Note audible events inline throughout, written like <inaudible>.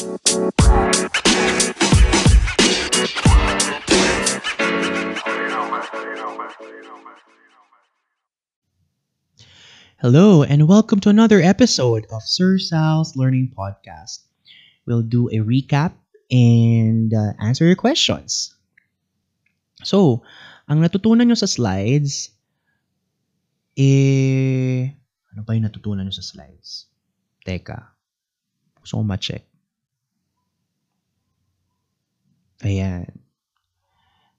Hello, and welcome to another episode of Sir Sal's Learning Podcast. We'll do a recap and uh, answer your questions. So, ang natutunan nyo sa slides, eh, ano ba yung natutunan nyo sa slides? Teka, gusto ko ma-check. Ayan.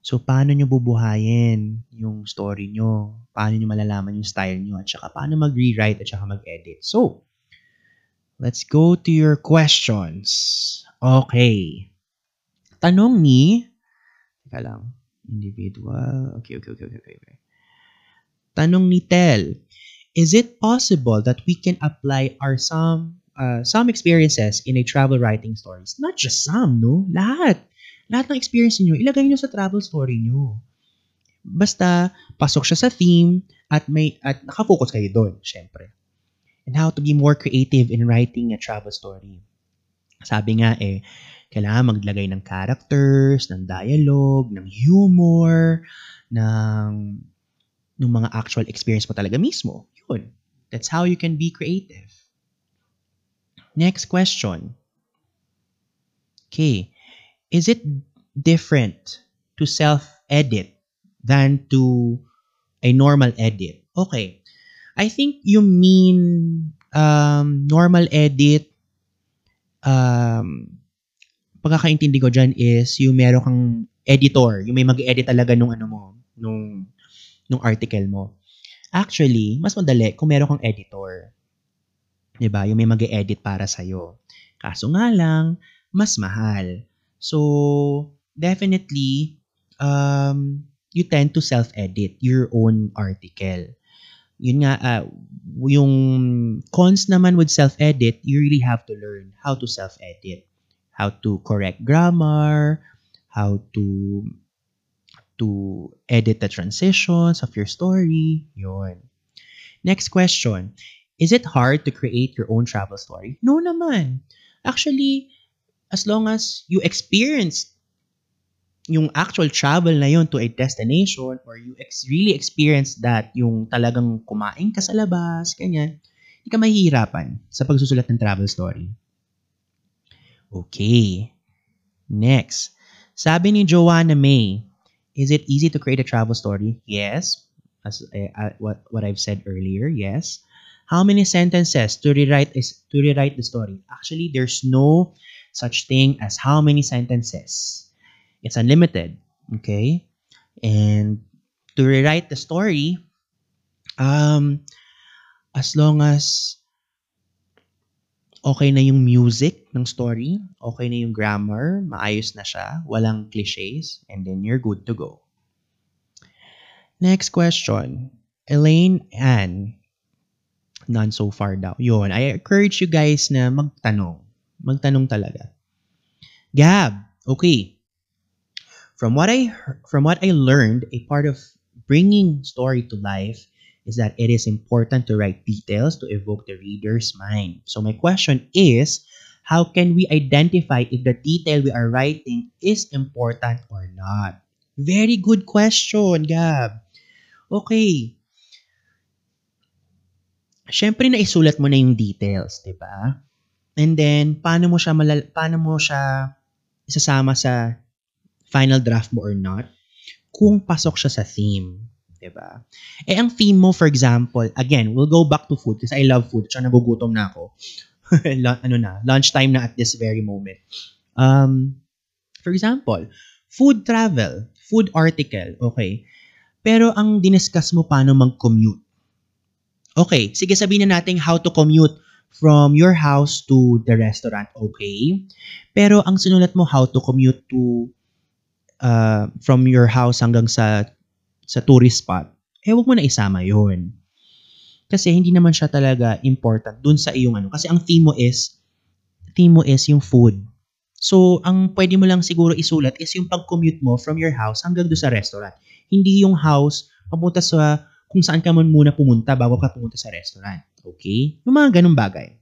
So, paano nyo bubuhayin yung story nyo? Paano nyo malalaman yung style nyo? At saka, paano mag-rewrite at saka mag-edit? So, let's go to your questions. Okay. Tanong ni, teka lang, individual, okay, okay, okay, okay, okay. Tanong ni Tel, is it possible that we can apply our some uh, some experiences in a travel writing stories? Not just some, no? Lahat lahat ng experience niyo, ilagay niyo sa travel story niyo. Basta, pasok siya sa theme at may at nakafocus kayo doon, syempre. And how to be more creative in writing a travel story. Sabi nga eh, kailangan maglagay ng characters, ng dialogue, ng humor, ng, ng mga actual experience mo talaga mismo. Yun. That's how you can be creative. Next question. Okay. Is it different to self-edit than to a normal edit? Okay. I think you mean um, normal edit, um, pagkakaintindi ko dyan is yung meron kang editor, yung may mag-edit talaga nung ano mo, nung, nung article mo. Actually, mas madali kung meron kang editor. 'Di ba? Yung may mag-edit para sa iyo. Kaso nga lang, mas mahal. So, definitely, um, you tend to self-edit your own article. Yun nga, uh, yung cons naman with self-edit, you really have to learn how to self-edit. How to correct grammar, how to to edit the transitions of your story. Yun. Next question. Is it hard to create your own travel story? No naman. Actually, as long as you experience yung actual travel na yun to a destination or you ex- really experience that, yung talagang kumain ka sa labas, ganyan, hindi ka mahihirapan sa pagsusulat ng travel story. Okay. Next. Sabi ni Joanna May, is it easy to create a travel story? Yes. As uh, what what I've said earlier, yes. How many sentences to rewrite is to rewrite the story? Actually, there's no such thing as how many sentences. It's unlimited. Okay? And to rewrite the story, um, as long as okay na yung music ng story, okay na yung grammar, maayos na siya, walang cliches, and then you're good to go. Next question. Elaine Ann. None so far daw. Yun. I encourage you guys na magtanong. Magtanong talaga. Gab, okay. From what I from what I learned, a part of bringing story to life is that it is important to write details to evoke the reader's mind. So my question is, how can we identify if the detail we are writing is important or not? Very good question, Gab. Okay. Siyempre, naisulat mo na yung details, di ba? And then, paano mo siya, malal- paano mo siya isasama sa final draft mo or not? Kung pasok siya sa theme. Diba? Eh, ang theme mo, for example, again, we'll go back to food because I love food. Tsaka nagugutom na ako. <laughs> ano na, lunchtime na at this very moment. Um, for example, food travel, food article, okay. Pero ang diniscuss mo paano mag-commute. Okay, sige sabihin na natin how to commute from your house to the restaurant, okay? Pero ang sinulat mo, how to commute to uh, from your house hanggang sa sa tourist spot, eh wag mo na isama yon Kasi hindi naman siya talaga important dun sa iyong ano. Kasi ang theme mo is, theme mo is yung food. So, ang pwede mo lang siguro isulat is yung pag-commute mo from your house hanggang do sa restaurant. Hindi yung house, papunta sa kung saan ka man muna pumunta bago ka pumunta sa restaurant. Okay? Yung mga ganun bagay.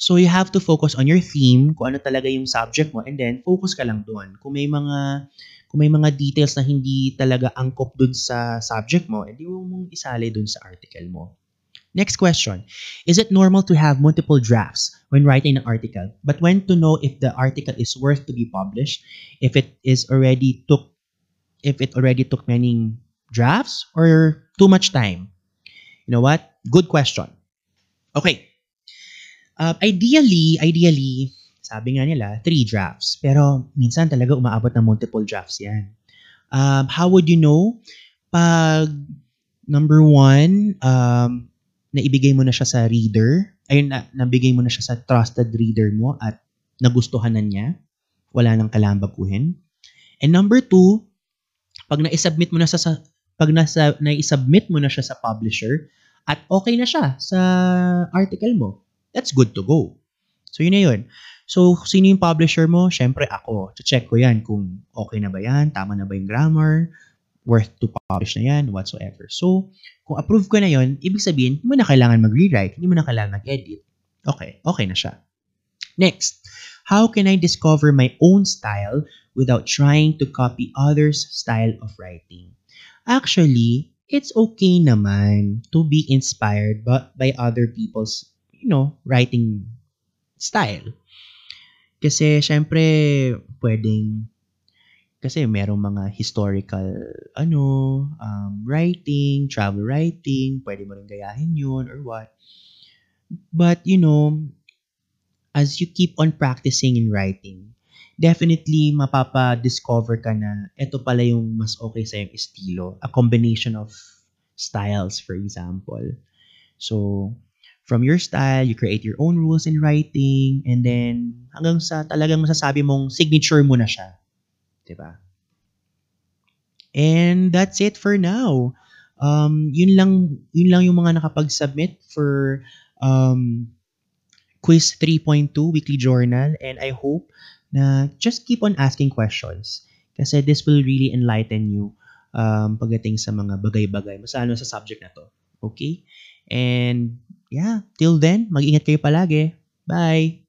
So you have to focus on your theme, kung ano talaga yung subject mo, and then focus ka lang doon. Kung may mga kung may mga details na hindi talaga angkop dun sa subject mo, edi mo mong isali dun sa article mo. Next question. Is it normal to have multiple drafts when writing an article? But when to know if the article is worth to be published, if it is already took if it already took many drafts or too much time? You know what? Good question. Okay. Uh, ideally, ideally, sabi nga nila, three drafts. Pero minsan talaga umaabot ng multiple drafts yan. Um, how would you know? Pag number one, um, naibigay mo na siya sa reader, ay na, nabigay mo na siya sa trusted reader mo at nagustuhan na niya, wala nang kalambaguhin. And number two, pag na-submit mo na sa pag nasa, na-submit mo na siya sa publisher at okay na siya sa article mo, that's good to go. So, yun na yun. So, sino yung publisher mo? Siyempre, ako. check ko yan kung okay na ba yan, tama na ba yung grammar, worth to publish na yan, whatsoever. So, kung approve ko na yon, ibig sabihin, hindi mo na kailangan mag-rewrite, hindi mo na kailangan mag-edit. Okay, okay na siya. Next, how can I discover my own style without trying to copy others' style of writing? Actually, it's okay naman to be inspired by, by other people's, you know, writing style. Kasi, syempre, pwedeng kasi merong mga historical ano, um, writing, travel writing, pwede mo rin gayahin yun or what. But, you know, as you keep on practicing in writing, definitely mapapa-discover ka na ito pala yung mas okay sa yung estilo. A combination of styles, for example. So, from your style, you create your own rules in writing, and then hanggang sa talagang masasabi mong signature mo na siya. 'di ba? And that's it for now. Um, yun lang yun lang yung mga nakapag-submit for um, quiz 3.2 weekly journal and I hope na just keep on asking questions kasi this will really enlighten you um, pagdating sa mga bagay-bagay masalo sa subject na to. Okay? And yeah, till then, mag-ingat kayo palagi. Bye!